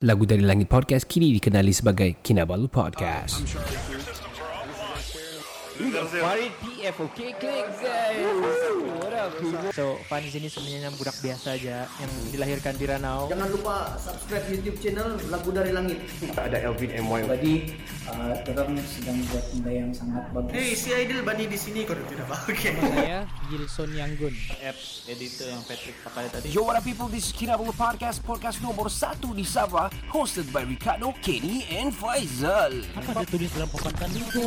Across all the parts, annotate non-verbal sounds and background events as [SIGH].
Lagu dari Langit Podcast kini dikenali sebagai Kinabalu Podcast. Okay klik guys So Fan di sini sebenarnya budak biasa aja Yang dilahirkan di Ranau Jangan lupa subscribe YouTube channel Lagu Dari Langit. [LAUGHS] ada Elvin MY Jadi uh, orang sedang buat benda yang sangat bagus. Hey, si Aidil Bani di sini kau tidak apa? Oke. Saya [LAUGHS] Gilson Yanggun apps editor yang Patrick pakai tadi. Yo what up people, this is Kinabalu Podcast, podcast nomor satu di Sabah, hosted by Ricardo, Kenny and Faizal. Apa dia tulis dalam papan tadi itu?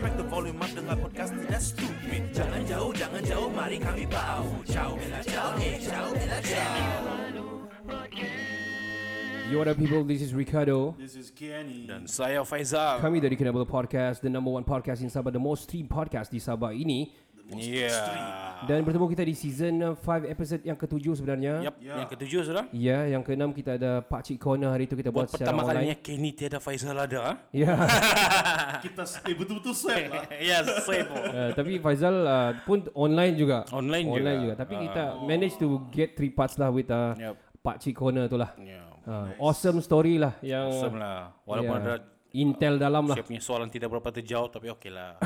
Crack the volume up dengar podcast tidak stupid. Jangan jauh, jangan jauh, mari kami bau Ciao, bella ciao, eh, ciao, bella ciao Yo, what up people, this is Ricardo. Dan saya Faizal Kami dari Kinabalu Podcast, the number one podcast in Sabah, the most streamed podcast di Sabah ini. Yeah Dan bertemu kita di season 5 episode yang ketujuh sebenarnya. Yep, yang ketujuh sudah Ya, yang keenam kita ada Pak Cik Corner hari itu kita buat, Buat secara pertama kalinya online. Kenny tiada Faizal ada ha? Ya, [LAUGHS] Kita eh, betul-betul swag lah. Yes, safe uh, tapi Faizal uh, pun online juga. Online juga. Online juga. Tapi kita manage to get three parts lah with uh, Yep. Pak Cik Corner tu lah. yeah. Uh, awesome story lah yang Awesome lah Walaupun ya, ada intel dalam lah. Saya punya soalan tidak berapa terjawab Tapi okey lah [LAUGHS]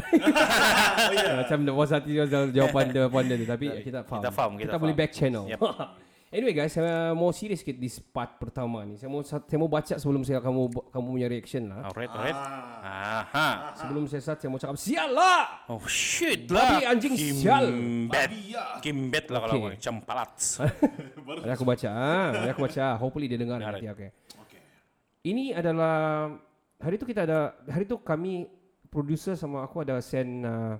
Uh, macam the was hati jawapan jawapan dia tu tapi kita faham. Kita faham, kita boleh faham. back channel. Yep. [LAUGHS] anyway guys, saya mau serius sikit di part pertama ni. Saya mau saya mau baca sebelum saya kamu kamu punya reaction lah. Alright, alright Aha. Sebelum saya start saya mau cakap sial lah. Oh shit Babi lah anjing sial. Kimbet Kimbet lah kalau Okay. macam palat Mari [LAUGHS] aku baca. Ah, mari aku baca. Hopefully dia dengar nanti. Okay. Ini adalah hari tu kita ada hari tu kami producer sama aku ada send uh,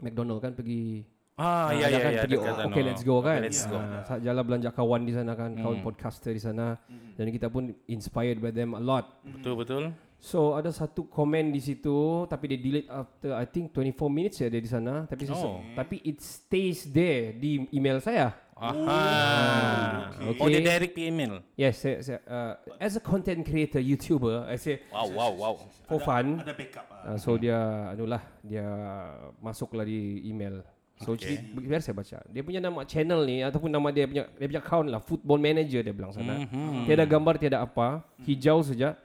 McDonald kan pergi Ah Ah, ya dah ya kan ya pergi dekat sana. okay let's go kan. Okay, let's go Ah, saat jalan belanja kawan di sana kan, kawan podcaster di sana dan kita pun inspired by them a lot. Betul betul So ada satu komen di situ tapi dia delete after I think 24 minutes ya dia di sana tapi Oh. tapi it stays there di email saya. Aha okay. Oh dia direct email Yes, saya, saya, uh, as a content creator, YouTuber, I say Wow wow wow for fun. Ada backup ah. Uh, so dia, anulah, dia masuklah di email. So okay. biar saya baca. Dia punya nama channel ni ataupun nama dia punya dia punya account lah, Football Manager dia bilang sana. Mm-hmm. Tiada gambar, tiada apa, hijau saja.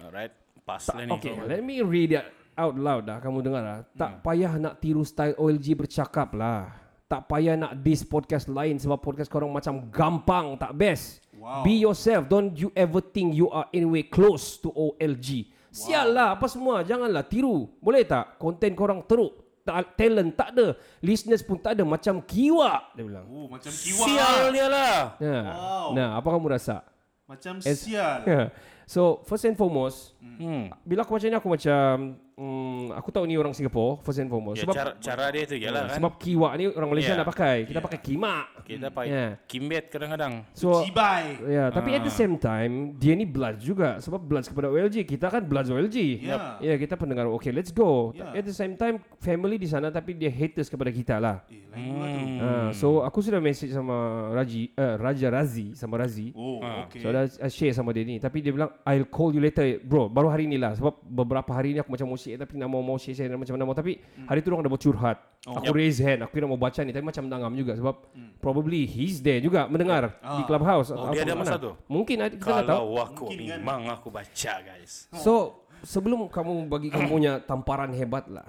Alright Pas lah ni Okay, let me read it out loud dah. Kamu dengar lah. Tak payah nak tiru style OLG bercakap lah. Tak payah nak diss podcast lain sebab podcast korang macam gampang, tak best. Wow. Be yourself. Don't you ever think you are anyway close to OLG. Sial lah apa semua. Janganlah tiru. Boleh tak? Konten korang teruk. Tak, talent tak ada. Listeners pun tak ada. Macam kiwa. Dia bilang. Oh, macam kiwa. Sial dia lah Nah, Wow. nah apa kamu rasa? Macam As- sial. Yeah. So first and foremost, hmm. bila aku baca ni aku macam mm, aku tahu ni orang Singapore first and foremost. ya, sebab cara, cara dia tu ialah kan sebab kiwa ni orang Malaysia Yeah. nak pakai. Kita pakai kimak. Kita pakai Yeah. Kimbet kadang-kadang So Cibai. Ya, tapi at the same time dia ni blood juga sebab blood kepada OLG. Kita kan blood OLG. Yeah. Ya, kita pendengar okay, let's go. Yeah. At the same time family di sana tapi dia haters kepada kita lah. Eh, tu. Ah, so aku sudah message sama Raji uh, Raja Razi sama Razi. Oh, Ah. okay. So dah uh, share sama dia ni Tapi dia bilang I'll call you later Bro baru hari ni lah Sebab beberapa hari ni aku macam mesti share tapi nak mau mau share, share macam mana mau tapi hari tu orang ada buat curhat. Aku raise hand, aku nak mau baca ni tapi macam dangam juga sebab probably he's there juga mendengar di clubhouse. Oh, atau dia ada mana. masa tu? Mungkin ada- kita tak tahu. Kalau aku memang aku baca guys. So sebelum kamu bagi kamu punya tamparan hebat lah.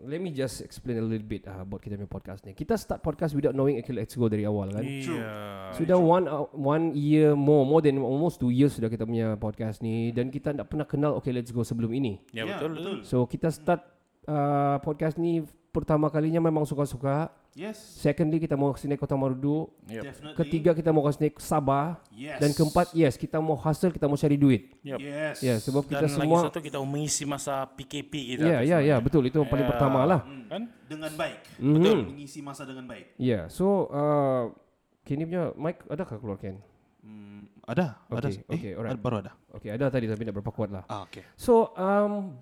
Let me just explain a little bit uh, about kita punya podcast ni. Kita start podcast without knowing okay let's go dari awal kan. Iya. Sudah one uh, one year more, more than almost two years sudah kita punya podcast ni dan kita tak pernah kenal okay let's go sebelum ini. Ya betul betul. So kita start uh, podcast ni pertama kalinya memang suka-suka. Yes. Secondly kita mau ke sini Kota Marudu. Yep. Definitely. Ketiga kita mau ke sini Sabah. Yes. Dan keempat yes kita mau hustle, kita mau cari duit. Yep. Yes. Ya, sebab Dan kita lagi semua satu kita mengisi masa PKP kita. Ya, ya, ya, betul itu yang paling Ya. pertama lah. Kan? Dengan baik. Mhm. Betul. Mengisi masa dengan baik. Ya, so uh, kini punya mic adakah keluar Ken? Hmm, ada. ada. Okay, okay, alright. ada- baru ada. Okay, ada tadi tapi tidak berapa kuat lah. Ah, okay. So um,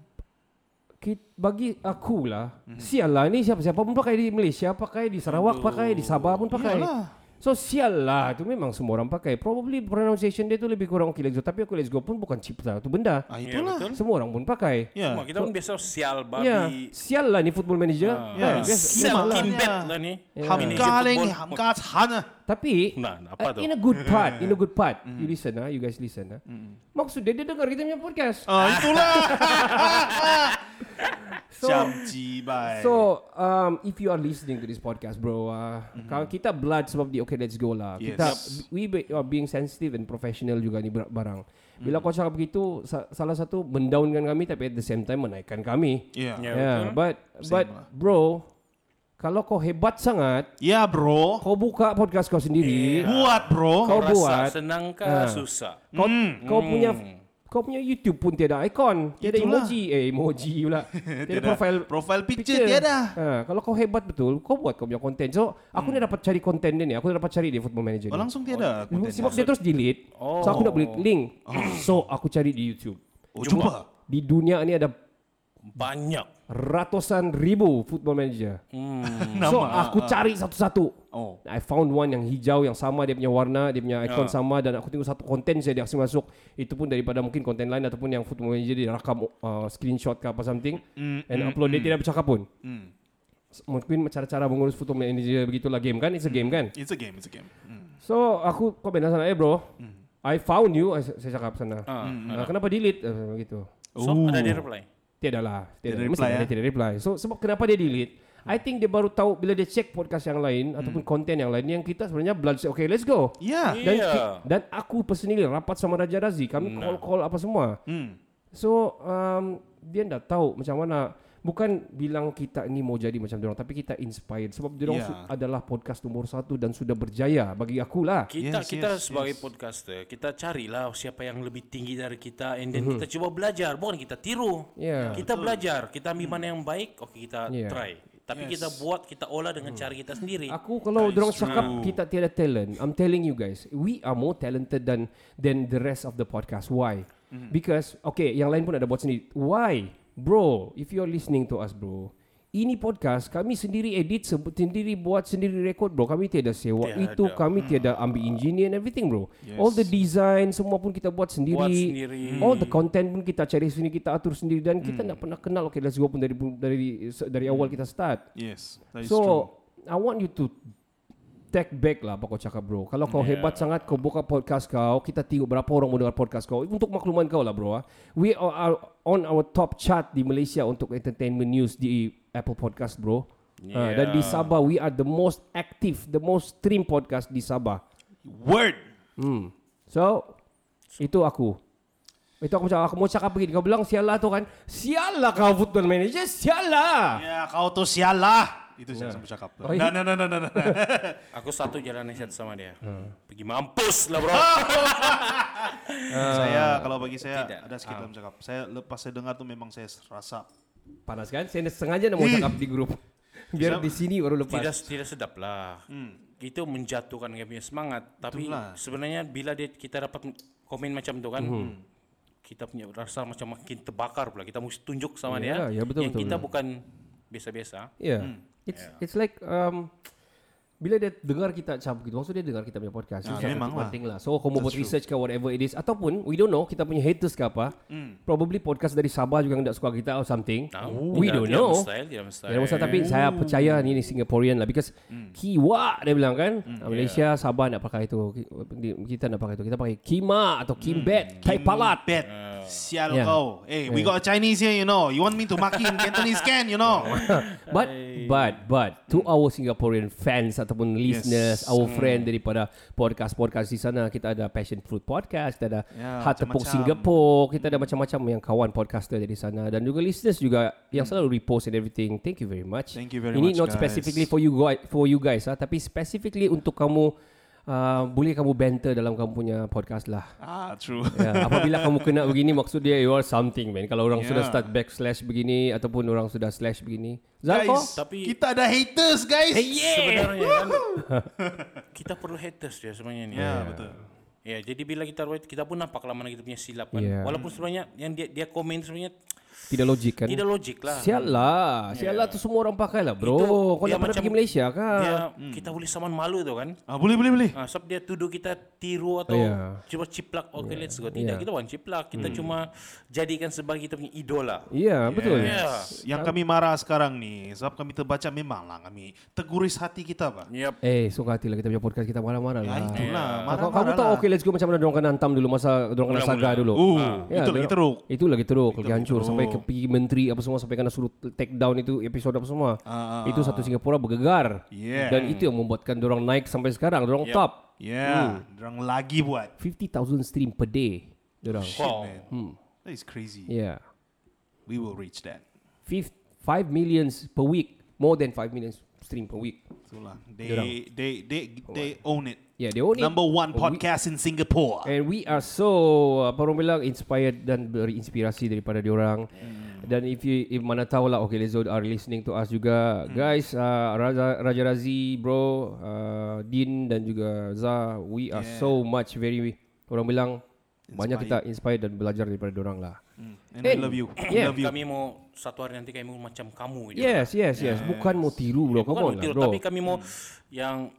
bagi aku lah, Mhm. sial lah ni siapa siapa pun pakai di Malaysia, pakai di Sarawak, pakai di Sabah pun pakai. Iyalah. So sial lah, itu memang semua orang pakai. Probably pronunciation dia tu lebih kurang okay let's go. Tapi aku let's go pun bukan cipta tu benda. Ah, Ya, itulah. betul. Semua orang pun pakai. Ya. Cuma kita pun biasa sial Ya, babi. sial lah ni football manager. Ah, Ya. Kan, biasa- Sial Malah. timbet Ya. lah ni. Ham Manager galing, football. ham gacan ah. Tapi Nah, apa Uh, tu? in a good part, [LAUGHS] in a good part. You listen ah, you guys listen ah. Maksud dia dia dengar kita punya podcast. Ah, itulah. [LAUGHS] So, so um, if you are listening to this podcast, bro, uh, kalau kita blood sebab di okay let's go lah. Yes. Kita we be, are being sensitive and professional juga ni bar- barang. Bila kau cakap begitu, sa- salah satu mendownkan kami tapi at the same time menaikkan kami. Ya. Ya, Yeah, betul. but Same but lah. bro, kalau kau hebat sangat, Ya, bro. kau buka podcast kau sendiri, Buat, bro. kau Rasa buat, senang ke Ah. susah? kau kau punya kau punya YouTube pun tiada ikon, tiada Itulah. emoji, eh emoji pula. [LAUGHS] tiada profile profile picture, tiada. Ha, kalau kau hebat betul, kau buat kau punya konten. So, aku ni dapat cari konten dia ni. Aku dapat cari di Football Manager Oh, ni. langsung tiada konten. Sebab dia terus delete. So, aku nak beli link. So, aku cari di YouTube. Oh, cuba. Di dunia ni ada Banyak. Ratusan ribu Football Manager. Hmm. [LAUGHS] So, aku cari satu-satu. Oh. I found one yang hijau yang sama dia punya warna, dia punya ikon Ah. sama dan aku tengok satu konten saya dia kasi masuk. Itu pun daripada mungkin konten lain ataupun yang Football Manager dia rakam uh, screenshot ke apa something and upload dia tidak bercakap pun. Hmm. mungkin cara-cara mengurus football manager begitulah game kan it's a game kan It's a game, it's a game. Hmm. so aku komen sana eh bro I found you I- saya cakap sana Ah, Ah, kenapa delete uh, gitu So, ada dia reply. Tiada lah tiada Tiada reply, ada eh? tidak reply. So sebab kenapa dia delete? I think dia baru tahu bila dia check podcast yang lain ataupun konten yang lain yang kita sebenarnya blood okay let's go. Ya. dan ki- dan aku personally rapat sama Raja Razi. Kami call call apa semua. Hmm. So um, dia tak tahu macam mana bukan bilang kita ni mau jadi macam dia tapi kita inspired sebab dia Yeah. adalah podcast nomor satu dan sudah berjaya bagi aku lah. Kita Yes, kita yes, sebagai yes. podcaster, kita carilah siapa yang lebih tinggi dari kita and then kita coba belajar, bukan kita tiru. Yeah. Kita belajar, kita ambil mana yang baik, oke kita Yeah. try. Tapi kita buat, kita olah dengan cara kita sendiri. Aku kalau orang cakap kita tiada talent, I'm telling you guys, we are more talented than than the rest of the podcast. Why? Because okay, yang lain pun ada buat sendiri. Why? Bro, if you're listening to us, bro, ini podcast kami sendiri edit, se- sendiri buat, sendiri record, bro. Kami tiada sewa Tiada. itu, kami tiada ambil engineer and everything, bro. All the design semua pun kita buat sendiri. Buat sendiri. All the content pun kita cari sendiri, kita atur sendiri dan kita tak pernah kenal okay let's go pun dari dari dari awal kita start. Yes, that is So true. I want you to take back lah apa kau cakap bro. Kalau kau Yeah. hebat sangat kau buka podcast kau, kita tengok berapa orang mau dengar podcast kau. Untuk makluman kau lah bro. ah. We are on our top chart di Malaysia untuk entertainment news di Apple Podcast bro. Ah, dan di Sabah we are the most active, the most stream podcast di Sabah. Word. Hmm. So itu aku. Itu aku cakap, aku mau cakap begini. Kau bilang sialah tu kan. Sialah kau football manager, sialah. Ya, kau tuh sialah. Itu saya sampai cakap. Oh, Nah, iya? nah, nah, nah, nah, nah. [LAUGHS] Aku satu jalan nasihat sama dia. Pergi mampus lah bro. [LAUGHS] saya kalau bagi saya Tidak. ada sedikit dalam cakap. Saya lepas saya dengar tuh memang saya rasa Panas kan? Saya sengaja nak mau cakap di grup. Biar di sini baru lepas. tidak tidak sedap lah. Itu menjatuhkan dia punya semangat. Tapi Itulah. sebenarnya bila dia, kita dapat komen macam itu kan, kita punya rasa macam makin terbakar pula. Kita mesti tunjuk sama Ya, dia ya, betul, yang betul. kita bukan biasa-biasa. Yeah. It's it's like um bila dia dengar kita macam gitu, maksud dia dengar kita punya podcast. Ah, Itu memang lah. penting lah. So, kamu buat research ke whatever it is. Ataupun, we don't know, kita punya haters ke apa. Probably podcast dari Sabah juga yang tak suka kita or something. Tahu. We Tidak- don't tidak know. mustahil, tidak mustahil. Tapi saya percaya ni, ni Singaporean lah because kiwa dia bilang kan Malaysia Sabah nak pakai itu Ki- kita nak pakai itu kita pakai kima atau kimbet kai palat Bet. Sial Yeah. kau. Hey, we got a Chinese here, you know. You want me to mark in Cantonese can, you know. [LAUGHS] but but but to our Singaporean fans ataupun listeners our friend daripada podcast-podcast di sana kita ada Passion Fruit Podcast kita ada Ya, Heart Tepuk. Singapore kita ada macam-macam yang kawan podcaster dari sana dan juga listeners juga yang selalu repost and everything thank you very much Thank you very ini much, not guys. specifically for you guys for you guys ah tapi specifically untuk kamu uh, boleh kamu banter dalam kamu punya podcast lah Ah, true. Ya, apabila [LAUGHS] kamu kena begini maksud dia you are something man. Kalau orang Yeah. sudah start backslash begini ataupun orang sudah slash begini. Zalko? Guys, Tapi- kita ada haters, guys. Sebenarnya [LAUGHS] kan kita perlu haters dia sebenarnya ni. Ya, betul. Ya, jadi bila kita kita pun nampak lah mana kita punya silap kan. Yeah. Walaupun sebenarnya yang dia dia komen sebenarnya Tidak logik kan? tidak logik lah. Sial lah. Sial lah tu semua orang pakai lah bro. Itu Kau nak pernah macam- pergi Malaysia kan? Dia kita boleh saman malu tu kan. Ah, boleh, boleh, boleh. Ah, sebab dia tuduh kita tiru atau Yeah. cuba ciplak okay let's go. Tidak, Yeah. kita bukan ciplak. Kita cuma jadikan sebagai kita punya idola. Ya betul. Ya. Yang kami marah sekarang ni, sebab kami terbaca memang lah kami terguris hati kita, Pak. Yep. Eh suka hati lah kita punya podcast kita marah-marah Ya, lah. itulah. Kau- Marah-marah Kamu tahu lah. okay let's go macam mana dorang kena hantam dulu masa dorang kena saga dulu. Uh, Ya, itu lagi teruk. Itu lagi teruk, lagi hancur sampai ke pergi menteri apa semua sampai kena suruh take down itu episod apa semua. Ah, itu satu Singapura bergegar. Yeah. Dan itu yang membuatkan dorang naik sampai sekarang, dorang top. Ya, yeah, dorang lagi buat. 50,000 stream per day. Dorang. Wow. Hmm. That is crazy. Yeah. We will reach that. Fif- 5 millions per week. More than 5 millions stream per week. Itulah. Dorang. They, they, they, they own it. Yeah, they own it. Number one We- podcast in Singapore. And we are so apa orang bilang inspired dan berinspirasi daripada diorang. Dan if you if mana tahu lah okay Lezo are listening to us juga guys uh, Raja Raja Razi bro uh, Din dan juga Za we are so much very orang bilang banyak kita inspired dan belajar daripada diorang lah. And I love you. [COUGHS] I Yeah. love you. Kami mau satu hari nanti kami mau macam kamu gitu. Yes, yes, yes. Bukan mau tiru bro. Bukan Come on mau tiru, lah, bro. tapi kami mau yang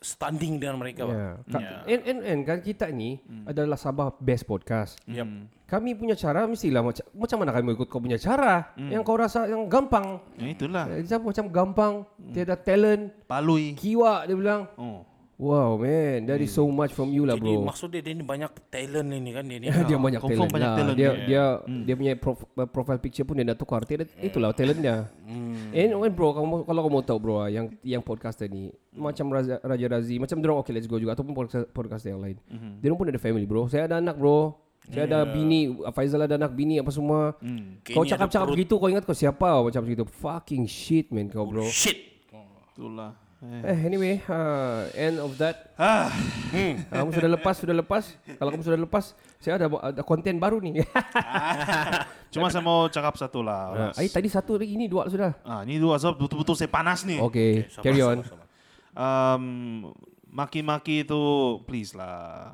standing dengan mereka. Pak. Yeah. Ka- Yeah. And, and, and kan kita ni adalah Sabah best podcast. Yep. Kami punya cara mestilah macam macam mana kami ikut kau punya cara yang kau rasa yang gampang. Ya, itulah. Eh, Macam macam gampang, tiada talent, Palui. kiwa dia bilang. Oh. Wow man, that is so much from you lah Jadi bro. maksud dia dia ni banyak talent ini kan dia ni. [LAUGHS] dia banyak confirm talent banyak lah. talent dia dia. dia dia punya prof, profile picture pun dia dah tukar. Dia, itulah talent dia. And when bro, kamu, kalau kamu tahu bro, yang yang podcaster ni macam Raja, Raja Razi, macam dorong okay let's go juga ataupun podcast, podcaster yang lain. Dia pun ada family bro. Saya ada anak bro. Saya ada bini, Faizal ada anak bini apa semua. Kau Kini ada cakap-cakap begitu, kau ingat kau siapa macam begitu? Fucking shit man kau bro. Shit. Itulah. Eh. Eh anyway, uh, end of that. Ah, Kamu sudah lepas, sudah lepas. Kalau kamu sudah lepas, saya ada ada konten baru nih. [LAUGHS] cuma saya mau cakap satu lah. Ah, eh, tadi satu lagi ini dua sudah. Ah, ini dua sebab betul-betul saya panas nih. Okay, sabar, carry on. Um, maki-maki itu please lah.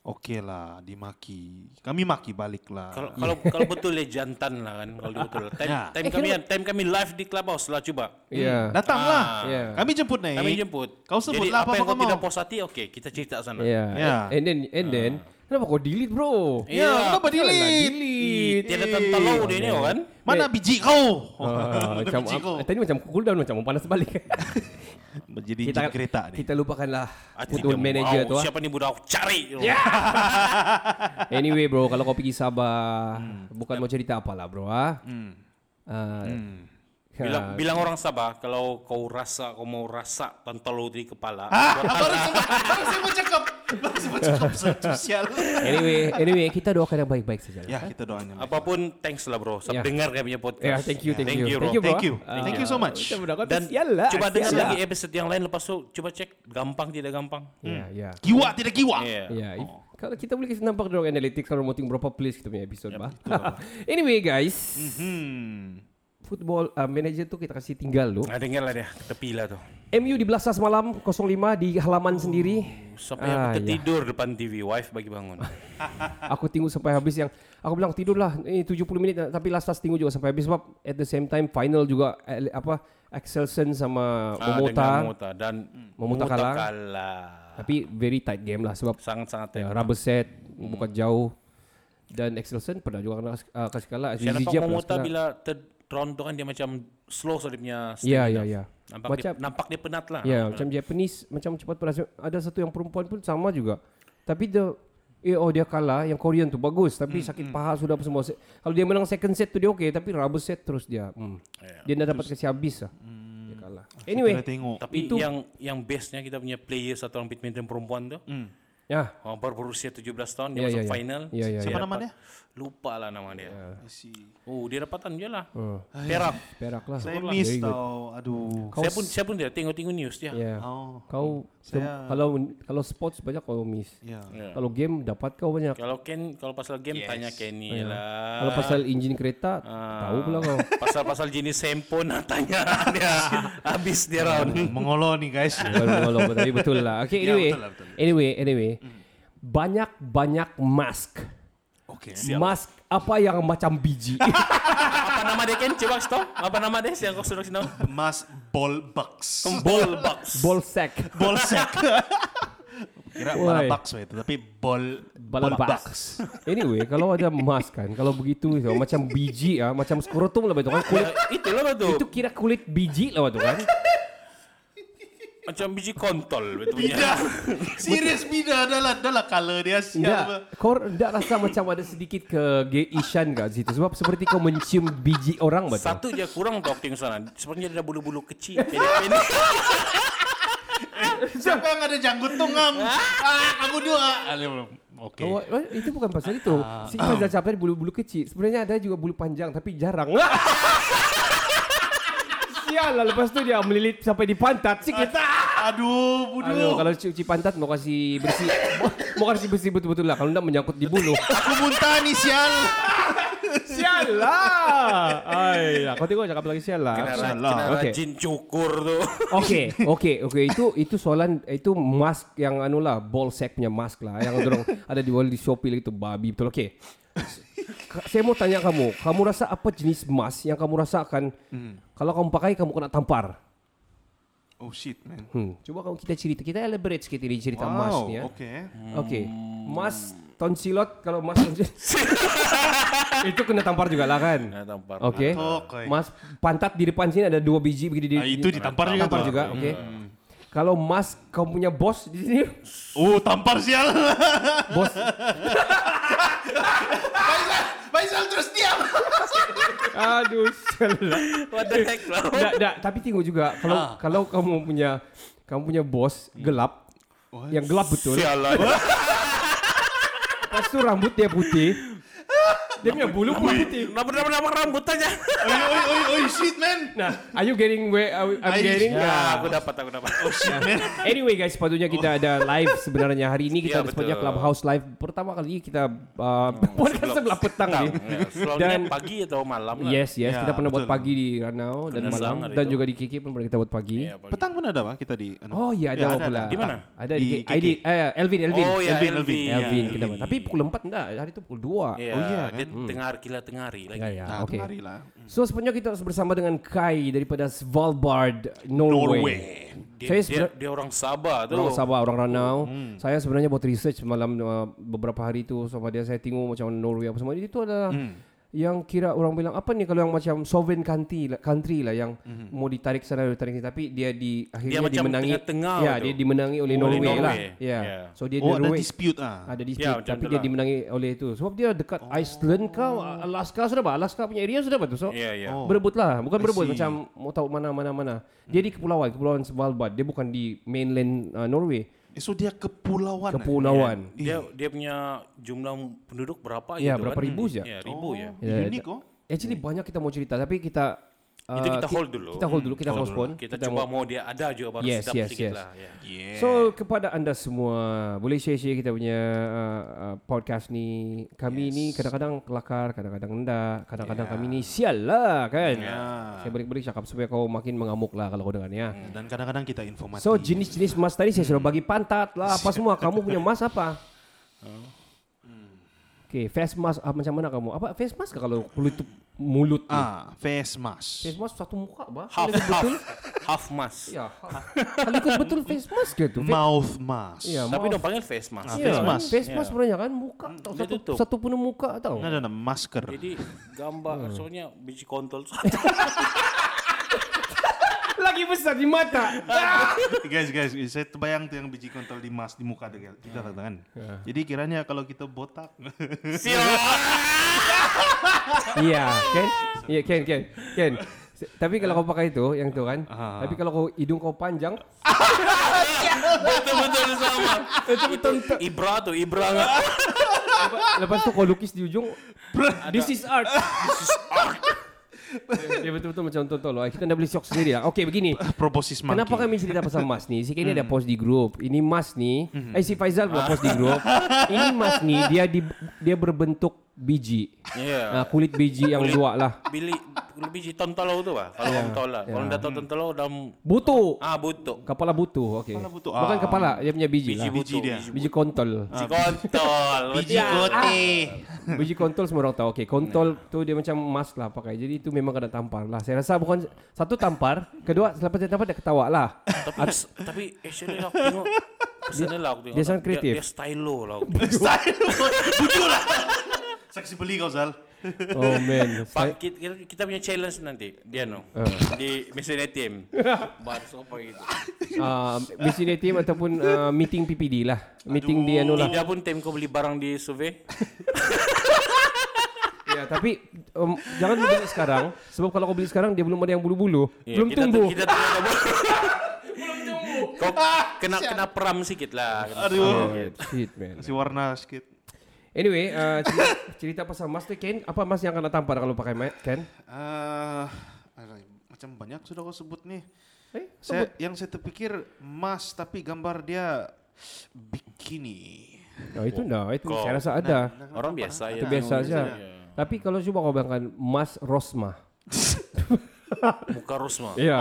Oke lah, dimaki. Kami maki balik lah. Kalau kalau [LAUGHS] kalau betul ya jantan lah kan kalau dia betul. Time, Ya. time Eh, kami kenapa- time kami live di clubhouse lah coba. Ya. Datanglah. Ya. Kami jemput nih. Kami jemput. Kau Jadi sebutlah apa apa yang kau kau tidak mau. puas hati, oke kita cerita sana. Ya. Ya. And then and then kenapa kau delete bro? Iya. kenapa delete? delete. Tiada tentelau dia ni kan. Mana biji kau? Ah, [LAUGHS] macam biji kau. ah, tadi macam cool down macam panas balik. [LAUGHS] Jadi jin kereta nih. kita lupakanlah football kamu, manager wow, tu. ah. Siapa ni budak cari. Ya. [LAUGHS] Anyway bro, kalau kau pergi Sabah, bukan mau cerita apalah bro ah. Ah, Bilang, ah, bilang orang Sabah kalau kau rasa kau mau rasa tentelu di kepala. Baru saya baru saya mau cakap. Baru saya mau cakap [LAUGHS] satu sial. Anyway, anyway kita doakan yang baik-baik saja. Ya, kita doanya. Apapun thanks lah bro. Sebab Ya. dengar kami punya podcast. Ya, thank you, thank, Thank you. you, bro. Thank you, bro. Thank you. Ah, Thank you so much. Dan lah, coba dengar sial lah. lagi episode yang lain lepas tu coba cek gampang tidak gampang. Ya, ya. Kiwa tidak kiwa. Yeah. Ya, if- kalau kita boleh kasi nampak dorang analytics kalau mau berapa plays kita punya episode bah. [LAUGHS] anyway guys, Hmm. Football uh, manager tu kita kasih tinggal tu. Nah, dengar lah dia. Tepi lah tu. MU di Belasah semalam 05 di halaman sendiri. Sampai Ah, aku ya. tertidur depan TV. Wife bagi bangun. [LAUGHS] Aku tunggu sampai habis yang aku bilang tidurlah eh 70 minit tapi last last tunggu juga sampai habis sebab at the same time final juga eh, apa Excelsen sama Ah, Momota. dan Momota kalah. kalah. Tapi very tight game lah sebab Sangat-sangat ya, rubber set bukan jauh. Dan Excelsen pernah juga kena uh, kasih kalah. Pernah Momota bila third round tu kan dia macam slow so dia punya Ya, stamina. ya, ya. Nampak Macam- dia, nampak dia penat lah. Ya, macam Japanese macam cepat pedas. Ada satu yang perempuan pun sama juga. Tapi the eh oh dia kalah, yang Korean tu bagus tapi sakit paha sudah apa semua. Se- Kalau dia menang second set tu dia okey tapi rubber set terus dia. Hmm. Dia dah dapat kasih habis lah. Dia kalah. Anyway. Tapi Itu- yang yang bestnya kita punya player satu orang badminton perempuan tu. Ya. Oh, baru berusia 17 tahun dia Ya, masuk ya, ya. final. Ya, ya, Siapa ya. nama dia? Lupa lah nama dia. I see. Oh, dia dapatan je lah. Uh, Perak. [LAUGHS] perak lah. Saya miss tau. Aduh. Kau Saya pun saya pun dia tengok-tengok news dia. Ya. Oh. Kau Saya- kalau kalau sports banyak kau miss. Ya. Ya. Kalau game dapat kau banyak. Kalau Ken kalau pasal game tanya Kenny lah. Kalau pasal enjin kereta Ah. tahu pula kau. [LAUGHS] pasal-pasal jenis handphone tanya [LAUGHS] dia habis dia round. Mengolo nih guys. Bukan mengolok tapi betul lah. Okay, Ya, anyway. betul lah, betul. Anyway, anyway. Banyak-banyak mask. Oke. Mask apa yang macam biji. [LAUGHS] Apa nama dia Ken? Coba kasih tahu. Apa nama dia? Yang kau sudah kasih tahu. Mas ball bucks. Ball box. Ball sack. ball [LAUGHS] sack. Kira Woi. bala bucks itu, tapi ball Bala ball box. [LAUGHS] Anyway, kalau ada mask kan, kalau begitu so, macam biji ah, macam skrotum lah betul kan. Kulit, Itulah betul. itu kira kulit biji lah betul kan. Macam biji kontol betulnya. Bida. Serius bida adalah adalah color dia siapa. Enggak, kau enggak rasa macam ada sedikit kegeisan kat situ sebab seperti kau mencium biji orang betul. Satu je kurang tau aku tengok sana. Sepertinya dia ada bulu-bulu kecil. Pendek-pendek. [LAUGHS] Siapa yang ada janggut tungam? ah, kamu dua. Belum? Oke. Oh, oh, itu bukan pasal itu. Si Iman dah capai bulu-bulu kecil. Sebenarnya ada juga bulu panjang tapi jarang. [LAUGHS] Sial lah lepas tu dia melilit sampai di pantat sikit. Aduh, Aduh, budu. kalau cuci pantat mau kasih bersih. mau kasih bersih betul-betul lah. Kalau enggak menyangkut di bulu. Aku muntah nih sial. sial lah. Ay, lah. Kau tengok cakap lagi sial lah. Kena, ra- Salah. kena Okey. rajin cukur tu. Okey, [LAUGHS] okey, okey. Itu itu soalan itu mask yang anu lah, ball sack punya mask lah yang dorong [LAUGHS] ada di di Shopee lah itu babi betul. Okey. Saya mau tanya kamu, kamu rasa apa jenis mask yang kamu rasakan kalau kamu pakai kamu kena tampar? Oh shit, man. Hmm. Coba kamu kita cerita, kita elaborate sikit ini cerita Wow, ni ya. oke. Okey. Mask tonsilot kalau mask tonsilot [LAUGHS] itu kena tampar juga lah kan? Kena tampar. Okey. Oke. Mas pantat di depan sini ada dua biji begitu di, Ah, itu ditampar juga tampar tuh. juga, oke. Kalau Mas kamu punya bos di sini, Oh, tampar sial. bos [LAUGHS] Faisal, terus diam. [LAUGHS] aduh salah. What the heck lah. [LAUGHS] Enggak, enggak, tapi tengok juga kalau Ah. kalau kamu punya kamu punya bos gelap yang gelap betul. Sialan. Lepas tu rambut dia putih. [LAUGHS] Dia punya bulu pun putih. Nama-nama rambut aja. Oi, oi, oi, oi, shit, man. Nah, are you getting where I'm getting? Ya, Yeah. aku dapat, aku dapat. Oh shit, man. [LAUGHS] Anyway guys, sepatutnya kita ada live sebenarnya hari ini kita Ya, ada sepatutnya. Clubhouse live pertama kali kita uh, [LAUGHS] podcast sebelah petang ni. Ya, Dan- pagi atau malam lah. Yes, yes, Ya, kita pernah buat pagi di Ranau dan malam dan juga di KK pun pernah kita buat pagi. Ya, pagi. Petang pun ada pak kita di. Oh iya ada Ya, pula? Di mana? Ada di. ID, eh, Elvin, Elvin. Oh ya, Elvin, Elvin. Elvin. Ya, kita buat. Tapi pukul 4 enggak, hari itu pukul 2. Iya, Oh, iya, dia tengar kila tengari lagi. Ya, ya, Nah, oke. kemari lah. So sebenarnya kita harus bersama dengan Kai daripada Svalbard, Norway. Norway. Dia, Saya dia, sebenar- dia orang Sabah tu. Orang Sabah, orang Ranau. Saya sebenarnya buat research malam uh, beberapa hari itu sama dia saya tengok macam Norway apa semua. Itu adalah yang kira orang bilang apa nih kalau yang macam sovereign country lah, country lah yang mau ditarik sana ditarik sini tapi dia di akhirnya macam dimenangi tengah-tengah ya tu. dia dimenangi oleh Oleh Norway, lah. Norway. Ya. Ya. So dia Oh ada Norway dispute ah. ada dispute Ya, macam tapi tu dia lah. dimenangi oleh itu sebab dia dekat Iceland kau Alaska sudah bah Alaska punya area sudah bah tu so Ya, ya. Oh. berebut lah bukan I berebut see. macam mau tahu mana mana mana dia di kepulauan kepulauan Svalbard dia bukan di mainland uh, Norway Eh, so dia kepulauan. eh? kepulauan Dia dia punya jumlah penduduk berapa Ya, gitu berapa kan? ribu saja? Ya, ribu ya. Ya, Unik oh. Actually banyak kita mau cerita tapi kita Itu kita ki- hold dulu. Kita hold dulu, kita Hold postpone. Kita, coba mau dia ada juga baru Yes, sedap yes, sedikit yes. lah. Ya. Yeah. So kepada anda semua boleh share-share kita punya uh, uh, podcast ni. Kami yes. ni kadang-kadang kelakar, kadang-kadang enggak, kadang-kadang Yeah. kami ni sial lah kan. Ya. Saya balik-balik cakap supaya kau makin mengamuk lah kalau kau dengar ni ya. Dan kadang-kadang kita informasi. So jenis-jenis mas tadi saya sudah bagi pantat lah apa semua. [LAUGHS] Kamu punya mas apa? Okay, face mask ah, macam mana kamu? Apa face mask ke kalau kulit tu mulut ni? Ah, face mask. Face mask satu muka apa? Half, half, betul? half mask. Ya. Kalau ikut betul face mask ke tu? Mouth mask. Ya, Tapi dong panggil face mask. Ah, Ya, face kan? mask. Face Ya. mask sebenarnya kan muka tau Dia satu tutup. satu punya muka tau. Ini ada masker. Jadi gambar soalnya biji kontol. Lagi [LAUGHS] besar di mata. [LAUGHS] guys, guys, saya terbayang tuh yang biji kontol di mas di muka dia kita kan. Jadi kiranya kalau kita botak, [LAUGHS] [LAUGHS] Iya, kan? Iya, Ken, Ken, Ken. Se- Tapi kalau kau pakai itu, yang itu kan. Ah. Tapi kalau kau hidung kau panjang, Betul-betul sama. Itu Ibra tuh, Ibra lepas tu kau lukis di ujung, this is art. This is art. Dia betul-betul macam tonton loh. Kita dah beli shock sendiri lah. Okey, begini. proposis monkey. Kenapa kami cerita pasal [LAUGHS] Mas ni? Si Kenny ada post di grup. Ini Mas ni, eh si Faizal pula post di grup. [LAUGHS] Ini Mas ni dia di, dia berbentuk biji. Iya. Nah, kulit biji yang dua lah. Bili biji tontolo tuh pak. Kalau orang tahu lah. Kalau dah tahu tontolo dalam Butuh. ah butuh. Kepala butuh, okey. Kepala butuh. Bukan Ah. kepala, dia punya biji, Biji lah. Biji butuh. dia. Biji kontol. Biji kontol. biji kote. Biji kontol semua orang tahu. Okey, kontol tu dia macam emas lah pakai. Jadi itu memang kena tampar lah. Saya rasa bukan satu tampar, kedua selepas dia tampar dia ketawa lah. tapi tapi actually aku tengok Kesana lah aku tengok. dia sangat kreatif. Dia, dia stylo lah. [LAUGHS] aku. Style. Bujur lah. Saksi beli kau Zal. [LAUGHS] Oh man. Pak, kita, kita- punya challenge nanti dia no [LAUGHS] Ah. di Misalnya Team Bahas apa gitu uh, Missing team ataupun uh, meeting PPD lah. Meeting di anu lah. Tidak pun tim kau beli barang di survey [LAUGHS] Ya, tapi um, jangan beli sekarang sebab kalau kau beli sekarang dia belum ada yang bulu-bulu. Ya, belum kita, tumbuh. Kita tunggu Belum tumbuh Kau kena kena peram sikit lah Aduh. Oh, shit man. Kasih warna sedikit. Anyway, uh, cerita, [COUGHS] cerita pasal mas tu Ken, apa mas yang akan tampar kalau pakai mic Ken? Ada- macam banyak sudah kau sebut nih. Eh, Saya yang saya terpikir emas tapi gambar dia bikini. Oh, itu enggak, itu Kau- saya rasa ada. Orang biasa ya itu biasa tengok aja. gitu. Tapi kalau coba kau bayangkan Mas Rosma. [LAUGHS] Muka Rosma Iya.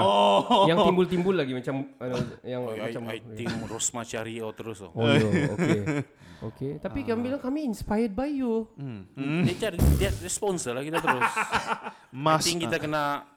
Yang timbul-timbul lagi macam anu, yang Oh, I, macam I think Rosma cari oh terus oh. Oh, yo, okey. Okey, tapi kami bilang kami inspired by you. Dia cari dia, dia sponsor lah kita terus. Emas. I think kita kena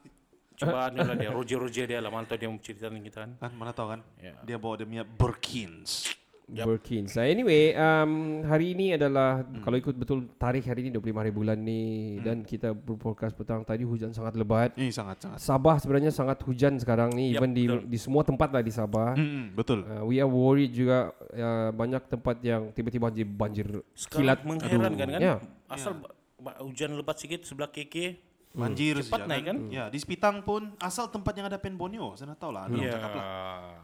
coba ni lah dia Roger Roger dia lah mantap dia mau cerita dengan kita kan. Kan mana tahu kan? Ya. Dia bawa dia punya Birkins. Yup. Birkins. So anyway, um, hari ini adalah kalau ikut betul tarikh hari ini 25 hari bulan ni dan kita berpodcast petang tadi hujan sangat lebat. Ini sangat sangat. Sabah sebenarnya sangat hujan sekarang ni Yup, even di betul. di semua tempat lah di Sabah. Hmm, betul. Uh, we are worried juga uh, banyak tempat yang tiba-tiba banjir, banjir Sekarang kilat. mengherankan kan? Ya. Asal ba- hujan lebat sikit sebelah KK. Banjir Cepat saja naik kan? Ya, di Sepitang pun asal tempat yang ada pen Borneo, saya nak tahu lah. Ya. Yeah.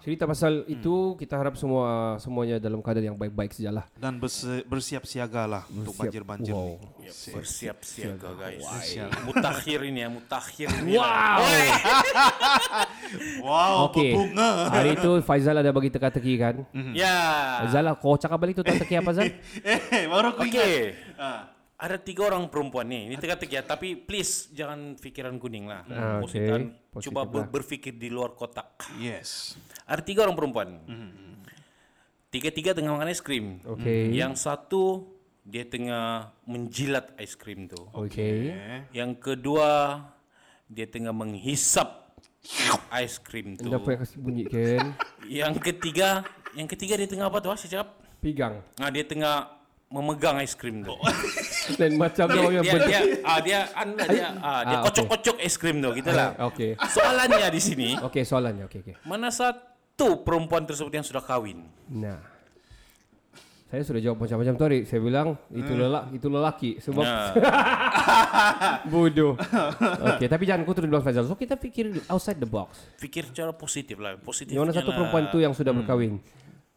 Cerita pasal itu kita harap semua semuanya dalam keadaan yang baik-baik sajalah. Dan bersiap siaga lah untuk banjir-banjir. Wow. Ya, bersiap siaga guys. Siap. Mutakhir ini ya, mutakhir ini. Wow. [LAUGHS] Wow, Okey. berbunga. Hari itu Faizal ada bagi teka-teki kan. Ya. Faizal lah, kau cakap balik tu teka-teki apa Zal? [LAUGHS] eh, baru aku ingat. Oke. Ah. Ada tiga orang perempuan nih. Ini teka-teki ya, tapi please jangan pikiran kuning lah. Ah, oke. Positif. Positif ber- lah. berpikir di luar kotak. Yes. Ada tiga orang perempuan. Tiga-tiga tengah makan es krim. Okey. Yang satu dia tengah menjilat es krim tu. Okey. Yang kedua dia tengah menghisap es krim tu. Yang kasih bunyi kan? Yang ketiga, yang ketiga dia tengah apa tu? Saya cakap. Pigang. Nah, dia tengah memegang es krim tu. [LAUGHS] Dan macam dia orang yang dia, ah, dia, anda, dia, ah, dia Ah, kocok-kocok es krim tu, gitu lah. Okey. Soalannya di sini, Okey, soalannya. Okey, okey. mana satu perempuan tersebut yang sudah kawin? Nah. Saya sudah jawab macam-macam tu. Saya bilang itu lelaki, itu lelaki sebab Nah, [LAUGHS] bodoh. Okey, tapi jangan kau terus bilang Faizal. So kita fikir outside the box. fikir secara positif lah, positif. Yang mana satu perempuan tu yang sudah berkahwin?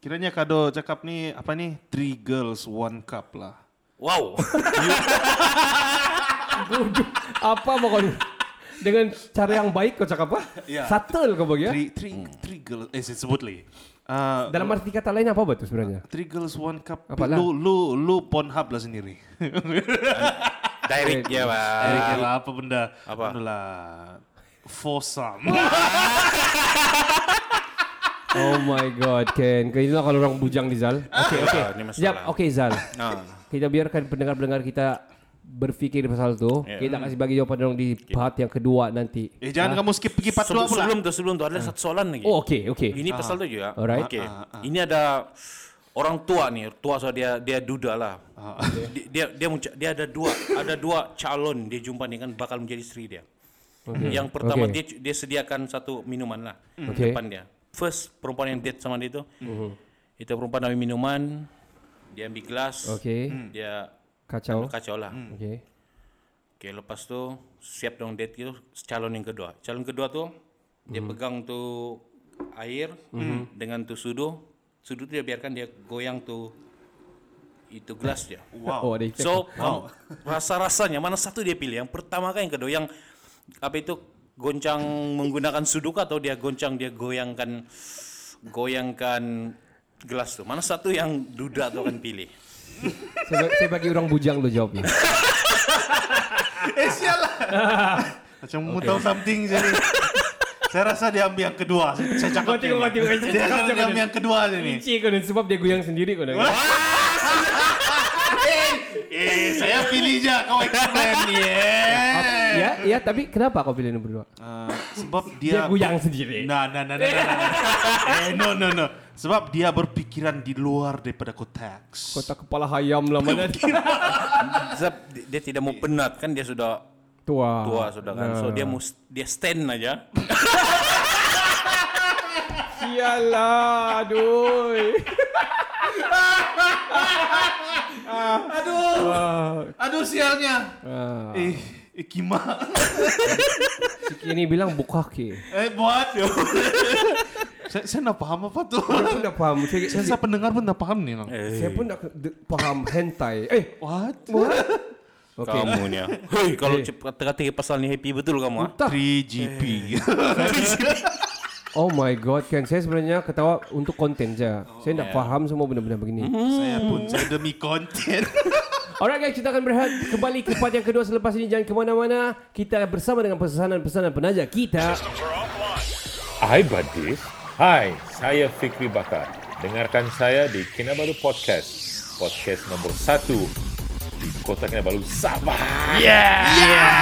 Kiranya kado cakap nih apa nih? Three girls one cup lah. Wow. [LAUGHS] Bodoh. Apa pokoknya? Dengan cara yang baik kau cakap apa? Ya. Subtle kau bagi ya? Three three three girls. Eh saya sebut lagi. Ah, Dalam arti kata lain apa betul sebenarnya? Three girls one cup. Apalah? Lu lu lu Pornhub lah sendiri. [LAUGHS] Direct ya, Pak. Eh, kira apa benda? Apa? Anu lah. Foursome. [LAUGHS] Oh my god, Ken. Kau inilah kalau orang bujang di Zal. Okey, okey. ini masalah. Sekejap, okey Zal. Ah. Kita biarkan pendengar-pendengar kita berfikir pasal tu. Ya. Kita kasih bagi jawapan dong di part yang kedua nanti. Eh jangan kamu skip pergi part dua Sebelum, pula. sebelum tu, sebelum tu ada satu soalan lagi. Oh, okey, okey. Ini pasal tu juga. Alright. Okey. Ini ada orang tua nih, tua so dia dia duda lah. Dia dia dia, menca- dia ada dua ada dua calon dia jumpa nih kan bakal menjadi istri dia. Yang pertama Okey. dia dia sediakan satu minuman lah Okey. depan dia. First perempuan yang date sama dia itu, itu perempuan ambil minuman, dia ambil gelas, Okey. dia Kacau. kacau lah. Okey. Oke, lepas tu siap dong date gitu calon yang kedua. Calon kedua tuh dia pegang tuh air dengan tuh sudu. Sudu tuh dia biarkan dia goyang tuh itu gelas dia. [LAUGHS] Oh, ada efek. So, [LAUGHS] kamu- rasa-rasanya mana satu dia pilih? Yang pertama kan yang kedua yang apa itu goncang menggunakan sudu kah atau dia goncang dia goyangkan goyangkan gelas tuh? Mana satu yang duda tuh akan pilih? saya, saya bagi orang bujang lo jawabnya. [LAUGHS] Eh sialah. Macam mau tahu something jadi. Saya rasa dia ambil yang kedua. Saya, cakap Kau tengok, dia. kau tengok, kau Dia ambil yang kedua ni. Licik kau dan sebab dia goyang sendiri kau dah. [LAUGHS] Eh, saya pilih je kau explain yeah. Ya, [LAUGHS] ya, tapi kenapa kau pilih nombor dua? Uh, sebab Dia dia goyang sendiri. Nah, nah, nah, nah, nah, nah, nah. [LAUGHS] Eh, no, no, no. Sebab dia berpikiran di luar daripada konteks. Kota kepala hayam lah mana [LAUGHS] dia. Sebab dia, tidak mau penat kan dia sudah Tua. tua sudah kan. So dia mus dia stand aja. Sialah, aduh. Aduh, aduh sialnya. Ah, Eh, eh Kima. bilang bukake. eh, buat. [LAUGHS] saya, saya nak paham apa tuh. Saya pun dah faham. Saya, Saya, saya pendengar pun tak paham nih. saya pun dah de- faham hentai. Eh, What? [LAUGHS] okey. Kamu ni. Hei, kalau cepat kata pasal ni happy betul kamu ah. Tak. 3GP. [LAUGHS] Oh my god, kan saya sebenarnya ketawa untuk konten saja. Saya tak faham semua benda-benda begini. saya pun saya demi konten. Alright guys, kita akan berehat kembali ke part yang kedua selepas ini. Jangan ke mana-mana. Kita bersama dengan pesanan-pesanan penaja kita. Hai buddies. Hai, saya Fikri Bakar. Dengarkan saya di Kinabalu Podcast. Podcast nombor satu di Kota Kinabalu, Sabah. Yeah.